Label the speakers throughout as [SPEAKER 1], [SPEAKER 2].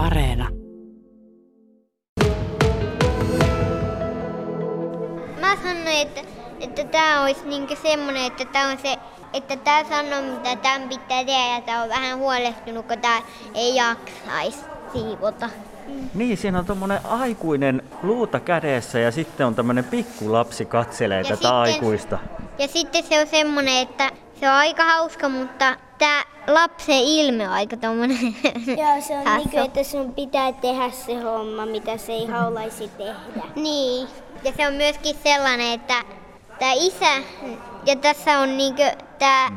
[SPEAKER 1] Areena.
[SPEAKER 2] Mä sanoin, että, että tämä olisi niinku semmoinen, että tämä on se, että tämä sanoo mitä tämän pitää tehdä ja tämä on vähän huolestunut, kun tämä ei jaksaisi siivota.
[SPEAKER 3] Niin, siinä on tuommoinen aikuinen luuta kädessä ja sitten on tämmöinen pikkulapsi katselee
[SPEAKER 2] Ja
[SPEAKER 3] tätä
[SPEAKER 2] sitten-
[SPEAKER 3] aikuista.
[SPEAKER 2] Ja sitten se on semmoinen, että se on aika hauska, mutta tämä lapsen ilme on aika tommonen
[SPEAKER 4] Joo, se on
[SPEAKER 2] hassu.
[SPEAKER 4] niin kuin, että sun pitää tehdä se homma, mitä se ei haluaisi tehdä.
[SPEAKER 2] Niin. Ja se on myöskin sellainen, että tämä isä, ja tässä on niinkö tää,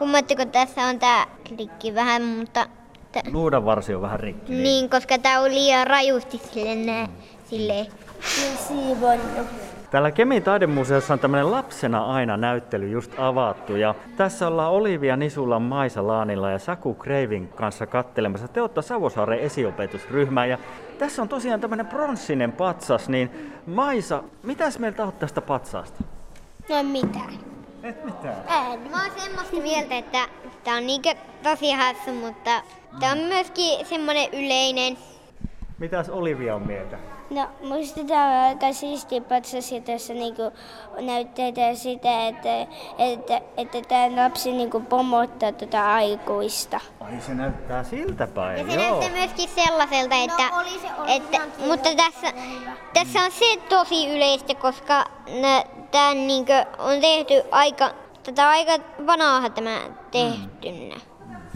[SPEAKER 2] huomaatteko tässä on tää klikki vähän, mutta tä,
[SPEAKER 3] Luudan varsi on vähän rikki.
[SPEAKER 2] niin, koska tää on liian rajusti sille nää, silleen.
[SPEAKER 4] Niin siivonnut.
[SPEAKER 3] Täällä Kemin taidemuseossa on tämmöinen lapsena aina näyttely just avattu ja tässä ollaan Olivia Nisulan Maisa Laanilla ja Saku Kreivin kanssa kattelemassa Teotta Savosaaren esiopetusryhmää ja tässä on tosiaan tämmöinen pronssinen patsas, niin Maisa, mitäs mieltä oot tästä patsaasta?
[SPEAKER 4] No mitään.
[SPEAKER 3] Et mitään.
[SPEAKER 4] En.
[SPEAKER 2] Mä oon semmoista mieltä, että tää on niinkö tosi hassu, mutta tää on myöskin semmonen yleinen.
[SPEAKER 3] Mitäs Olivia on mieltä?
[SPEAKER 4] No musta tää on aika siisti patsas ja tässä niinku näyttää sitä, että, että, että tää lapsi niinku pomottaa tota aikuista.
[SPEAKER 3] Ai se näyttää siltä
[SPEAKER 2] Ja
[SPEAKER 3] päin,
[SPEAKER 2] se
[SPEAKER 3] joo.
[SPEAKER 2] näyttää myöskin sellaiselta, että,
[SPEAKER 4] oli se oli
[SPEAKER 2] että mutta tässä, tässä on se tosi yleistä, koska tämä niinkö on tehty aika, tätä aika vanhaa tämä tehtynä.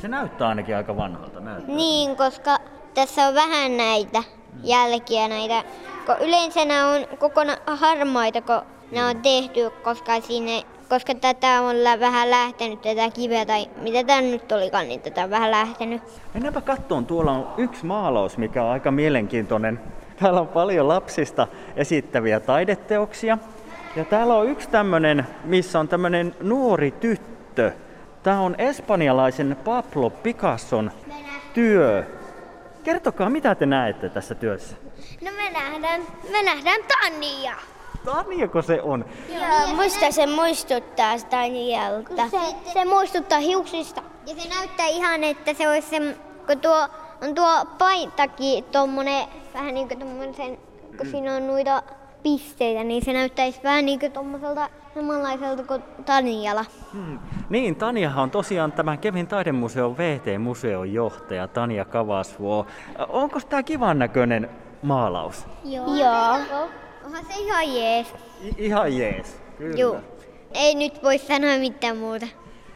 [SPEAKER 3] Se näyttää ainakin aika vanhalta. Näyttää.
[SPEAKER 2] Niin, koska tässä on vähän näitä jälkiä näitä, kun yleensä nämä on kokonaan harmaita, kun nämä on tehty, koska sinne koska tätä on vähän lähtenyt, tätä kiveä tai mitä tämä nyt olikaan, niin tätä on vähän lähtenyt.
[SPEAKER 3] Mennäänpä kattoon. Tuolla on yksi maalaus, mikä on aika mielenkiintoinen. Täällä on paljon lapsista esittäviä taideteoksia. Ja täällä on yksi tämmöinen, missä on tämmöinen nuori tyttö. Tämä on espanjalaisen Pablo Picasson työ. Kertokaa, mitä te näette tässä työssä?
[SPEAKER 4] No me nähdään, me nähdään Tania.
[SPEAKER 3] Taniako se on?
[SPEAKER 4] Joo, musta se muistuttaa Tanialta.
[SPEAKER 2] Se,
[SPEAKER 4] Se muistuttaa hiuksista.
[SPEAKER 2] Ja se näyttää ihan, että se olisi se, kun tuo on tuo paitakin tommonen, vähän niin kuin tommosen, kun siinä on noita pisteitä, niin se näyttäisi vähän niin kuin tommoselta samanlaiselta kuin Tanjala.
[SPEAKER 3] Hmm. Niin, Tanjahan on tosiaan tämän Kevin taidemuseon VT-museon johtaja Tanja Kavasvuo. Onko tämä kivan näköinen maalaus?
[SPEAKER 4] Joo. Joo.
[SPEAKER 2] Onhan se ihan jees.
[SPEAKER 3] I- ihan jees. Kyllä.
[SPEAKER 2] Joo. Ei nyt voi sanoa mitään muuta.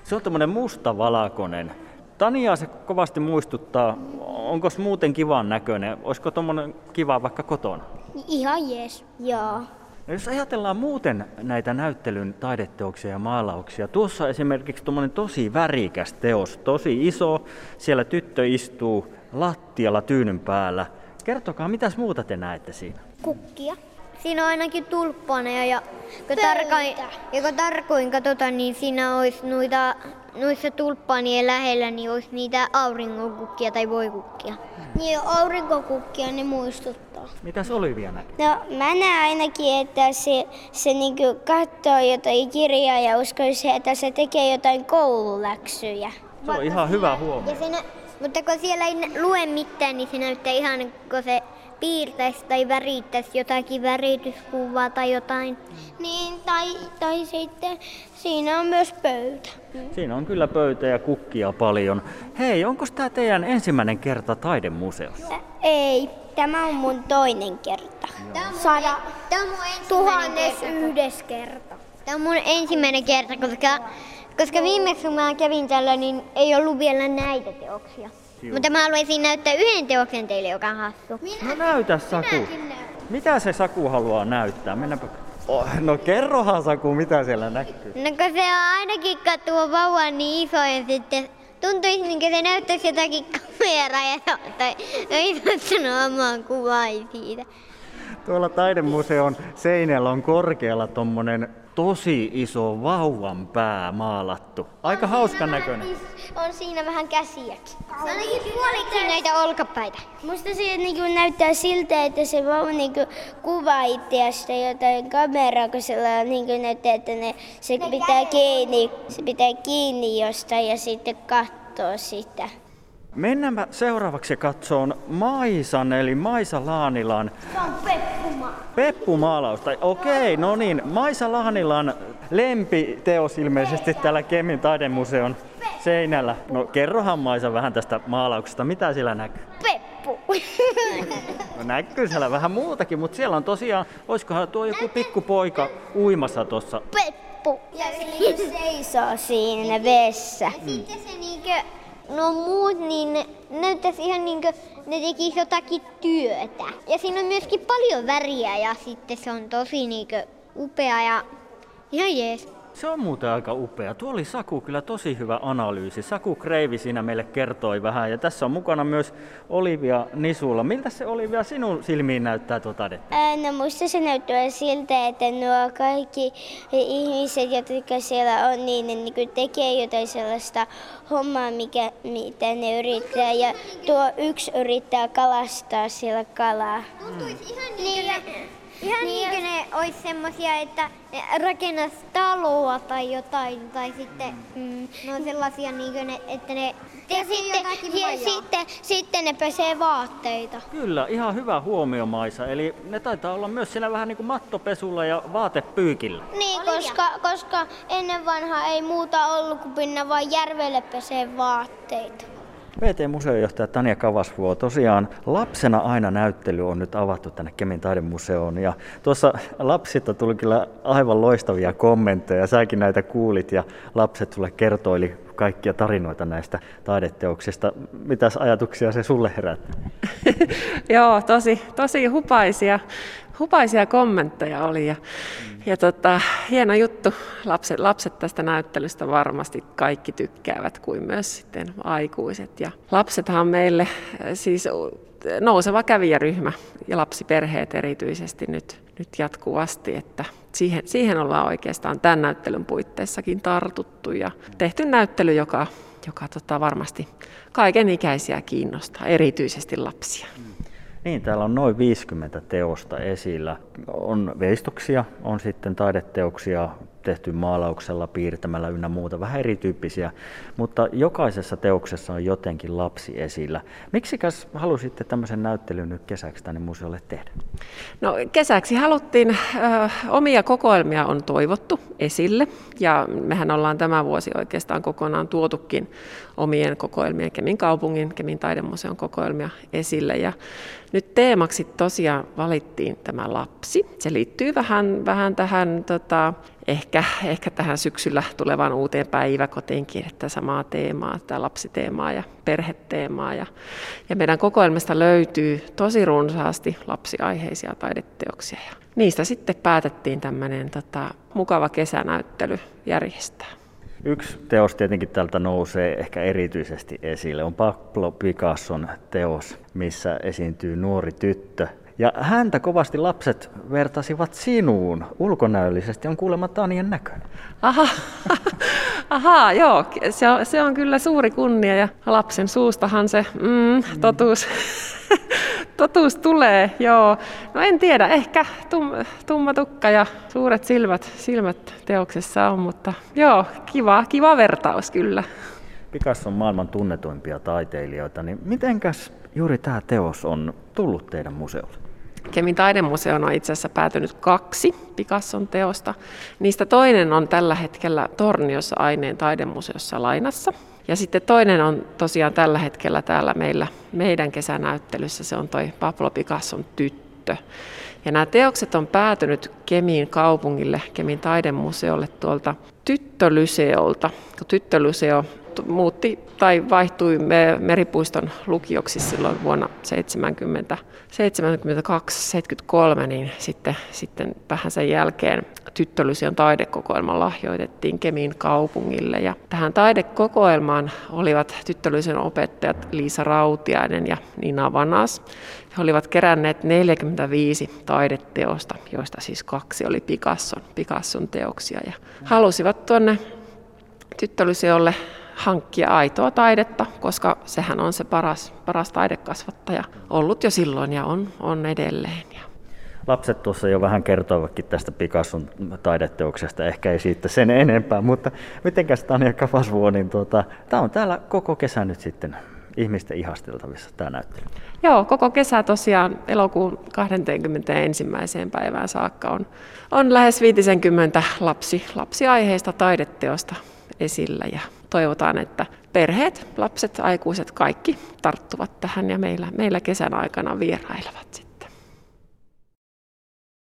[SPEAKER 3] Se on tämmöinen mustavalkoinen. Taniaa se kovasti muistuttaa. Onko muuten kivan näköinen? Olisiko tuommoinen kiva vaikka kotona?
[SPEAKER 4] Ihan jees. Joo.
[SPEAKER 3] No jos ajatellaan muuten näitä näyttelyn taideteoksia ja maalauksia, tuossa on esimerkiksi tuommoinen tosi värikäs teos, tosi iso. Siellä tyttö istuu lattialla tyynyn päällä. Kertokaa, mitäs muuta te näette siinä?
[SPEAKER 4] Kukkia.
[SPEAKER 2] Siinä on ainakin tulppaneja ja kun, tarkoin, ja kun tarkoin katsotaan, niin siinä olisi noita, noissa tulppaanien lähellä niin olisi niitä auringonkukkia tai voikukkia.
[SPEAKER 4] Niin aurinkokukkia ne muistuttaa.
[SPEAKER 3] Mitäs Olivia näkee?
[SPEAKER 4] No mä näen ainakin, että se, se niinku katsoo jotain kirjaa ja uskoisi, että se tekee jotain koululäksyjä.
[SPEAKER 3] Se on ihan hyvä huomio.
[SPEAKER 2] Ja se nä- mutta kun siellä ei lue mitään, niin se näyttää ihan kun se piirtäisi tai värittäisi jotakin värityskuvaa tai jotain.
[SPEAKER 4] Niin, tai, tai sitten siinä on myös pöytä.
[SPEAKER 3] Siinä on kyllä pöytä ja kukkia paljon. Hei, onko tämä teidän ensimmäinen kerta taidemuseossa?
[SPEAKER 4] Ä, ei, tämä on mun toinen kerta. Sada,
[SPEAKER 2] Tämä on mun ensimmäinen
[SPEAKER 4] tuhannes
[SPEAKER 2] kerta.
[SPEAKER 4] yhdes kerta.
[SPEAKER 2] Tämä on mun ensimmäinen kerta, koska, koska viimeksi kun mä kävin tällä, niin ei ollut vielä näitä teoksia.
[SPEAKER 3] Joo.
[SPEAKER 2] Mutta mä haluaisin näyttää yhden teoksen teille, joka on hassu.
[SPEAKER 3] No näytä Saku. Mitä se Saku haluaa näyttää? Mennäänpä... Oh, no kerrohan Saku, mitä siellä näkyy.
[SPEAKER 2] No kun se on ainakin kun tuo vauva on niin iso ja sitten tuntuisi niin kuin se näyttäisi jotakin kameraa ja tai ei ottanut omaa kuvaa siitä.
[SPEAKER 3] Tuolla taidemuseon seinällä on korkealla tommonen tosi iso vauvan pää maalattu. Aika hauskan näköinen.
[SPEAKER 4] On siinä vähän käsiäkin.
[SPEAKER 2] Ainakin puoliksi näitä olkapäitä.
[SPEAKER 4] Musta se niinku näyttää siltä, että se vauva niinku kuvaa itseästä jotain kameraa, kun sillä on niinku näyttää, että ne, se pitää kiinni, se pitää kiinni jostain ja sitten katsoo sitä.
[SPEAKER 3] Mennäänpä seuraavaksi katsoon Maisan, eli Maisa Laanilan.
[SPEAKER 4] Se on peppuma.
[SPEAKER 3] Peppumaalausta. Okei, no niin. Maisa Laanilan lempiteos ilmeisesti täällä Kemin taidemuseon seinällä. No kerrohan Maisa vähän tästä maalauksesta. Mitä siellä näkyy?
[SPEAKER 4] Peppu.
[SPEAKER 3] No näkyy siellä vähän muutakin, mutta siellä on tosiaan, olisikohan tuo joku pikkupoika uimassa tuossa.
[SPEAKER 4] Peppu. Ja se seisoo siinä vedessä.
[SPEAKER 2] Sitten se niinkö, no muut niin ne näyttäisi ihan niinkö ne tekis jotakin työtä. Ja siinä on myöskin paljon väriä ja sitten se on tosi niinkö upea ja ihan jees.
[SPEAKER 3] Se on muuten aika upea. Tuo oli Saku kyllä tosi hyvä analyysi. Saku Kreivi siinä meille kertoi vähän ja tässä on mukana myös Olivia Nisulla. Miltä se Olivia sinun silmiin näyttää tuo taidetta?
[SPEAKER 4] Ää, No musta se näyttää siltä, että nuo kaikki ihmiset, jotka siellä on, niin ne niin tekee jotain sellaista hommaa, mikä, mitä ne yrittää. Ja tuo yksi yrittää kalastaa siellä kalaa.
[SPEAKER 2] Tuntuisi ihan niinkö ne, ihan niinkö ne ois semmosia, että ne rakennas taloa tai jotain. Tai sitten mm, ne on sellaisia niinkö ne, että ne
[SPEAKER 4] Ja sitten, ja sitten, sitten ne pesee vaatteita.
[SPEAKER 3] Kyllä, ihan hyvä huomio Maisa. Eli ne taitaa olla myös siellä vähän niin kuin mattopesulla ja vaatepyykillä.
[SPEAKER 4] Niin, koska, koska ennen vanhaa ei muuta ollut kuin pinna vain järvelle pesee vaatteita.
[SPEAKER 3] VT-museojohtaja Tanja Kavasvuo, tosiaan lapsena aina näyttely on nyt avattu tänne Kemin taidemuseoon ja tuossa lapsilta tuli kyllä aivan loistavia kommentteja, säkin näitä kuulit ja lapset sulle kertoili kaikkia tarinoita näistä taideteoksista. Mitäs ajatuksia se sulle herätti?
[SPEAKER 1] Joo, tosi, tosi hupaisia, hupaisia kommentteja oli ja, ja tota, hieno juttu. Lapset, lapset tästä näyttelystä varmasti kaikki tykkäävät kuin myös sitten aikuiset. Ja lapsethan on meille äh, siis nouseva kävijäryhmä ja lapsiperheet erityisesti nyt, nyt jatkuvasti, että siihen, siihen ollaan oikeastaan tämän näyttelyn puitteissakin tartuttu ja tehty näyttely, joka, joka tota varmasti kaiken ikäisiä kiinnostaa, erityisesti lapsia.
[SPEAKER 3] Niin, täällä on noin 50 teosta esillä. On veistoksia, on sitten taideteoksia tehty maalauksella, piirtämällä ynnä muuta, vähän erityyppisiä, mutta jokaisessa teoksessa on jotenkin lapsi esillä. Miksikäs halusitte tämmöisen näyttelyn nyt kesäksi tänne museolle tehdä?
[SPEAKER 1] No kesäksi haluttiin, ö, omia kokoelmia on toivottu esille ja mehän ollaan tämä vuosi oikeastaan kokonaan tuotukin omien kokoelmien, Kemin kaupungin, Kemin taidemuseon kokoelmia esille ja nyt teemaksi tosiaan valittiin tämä lapsi. Se liittyy vähän, vähän tähän tota, ehkä, ehkä tähän syksyllä tulevaan uuteen päiväkotiinkin, että samaa teemaa, tämä lapsiteemaa ja perheteemaa. Ja, ja meidän kokoelmasta löytyy tosi runsaasti lapsiaiheisia taideteoksia. Ja niistä sitten päätettiin tämmöinen tota, mukava kesänäyttely järjestää.
[SPEAKER 3] Yksi teos tietenkin tältä nousee ehkä erityisesti esille. On Pablo Picasson teos, missä esiintyy nuori tyttö. Ja häntä kovasti lapset vertasivat sinuun. Ulkonäöllisesti on kuulemma Tanien näköinen.
[SPEAKER 1] Aha, aha joo, se on, se on kyllä suuri kunnia ja lapsen suustahan se mm, totuus, totuus tulee, joo. No en tiedä, ehkä tum, tumma tukka ja suuret silmät, silmät teoksessa on, mutta joo, kiva, kiva vertaus kyllä.
[SPEAKER 3] Picasso on maailman tunnetuimpia taiteilijoita, niin mitenkäs juuri tämä teos on tullut teidän museolle?
[SPEAKER 1] Kemin taidemuseon on itse asiassa päätynyt kaksi Picasson teosta. Niistä toinen on tällä hetkellä Torniossa aineen taidemuseossa lainassa. Ja sitten toinen on tosiaan tällä hetkellä täällä meillä, meidän kesänäyttelyssä, se on toi Pablo Picasson tyttö. Ja nämä teokset on päätynyt Kemin kaupungille, Kemin taidemuseolle tuolta tyttölyseolta. Tyttölyseo muutti tai vaihtui Meripuiston lukioksi silloin vuonna 70, 72-73, niin sitten, sitten vähän sen jälkeen tyttölysion taidekokoelma lahjoitettiin Kemin kaupungille. Ja tähän taidekokoelmaan olivat tyttölysion opettajat Liisa Rautiainen ja Nina Vanas. He olivat keränneet 45 taideteosta, joista siis kaksi oli Picasson, Picasson teoksia. Ja halusivat tuonne tyttölysiolle hankkia aitoa taidetta, koska sehän on se paras, paras taidekasvattaja ollut jo silloin ja on, on edelleen.
[SPEAKER 3] Lapset tuossa jo vähän kertoivatkin tästä Picasson taideteoksesta, ehkä ei siitä sen enempää, mutta mitenkäs Tanja Kavasvuo, niin tuota, tämä on täällä koko kesän nyt sitten ihmisten ihasteltavissa tämä näyttely?
[SPEAKER 1] Joo, koko kesä tosiaan elokuun 21. päivään saakka on, on lähes 50 lapsi, lapsiaiheista taideteosta esillä ja toivotaan, että perheet, lapset, aikuiset, kaikki tarttuvat tähän ja meillä, meillä kesän aikana vierailevat sitten.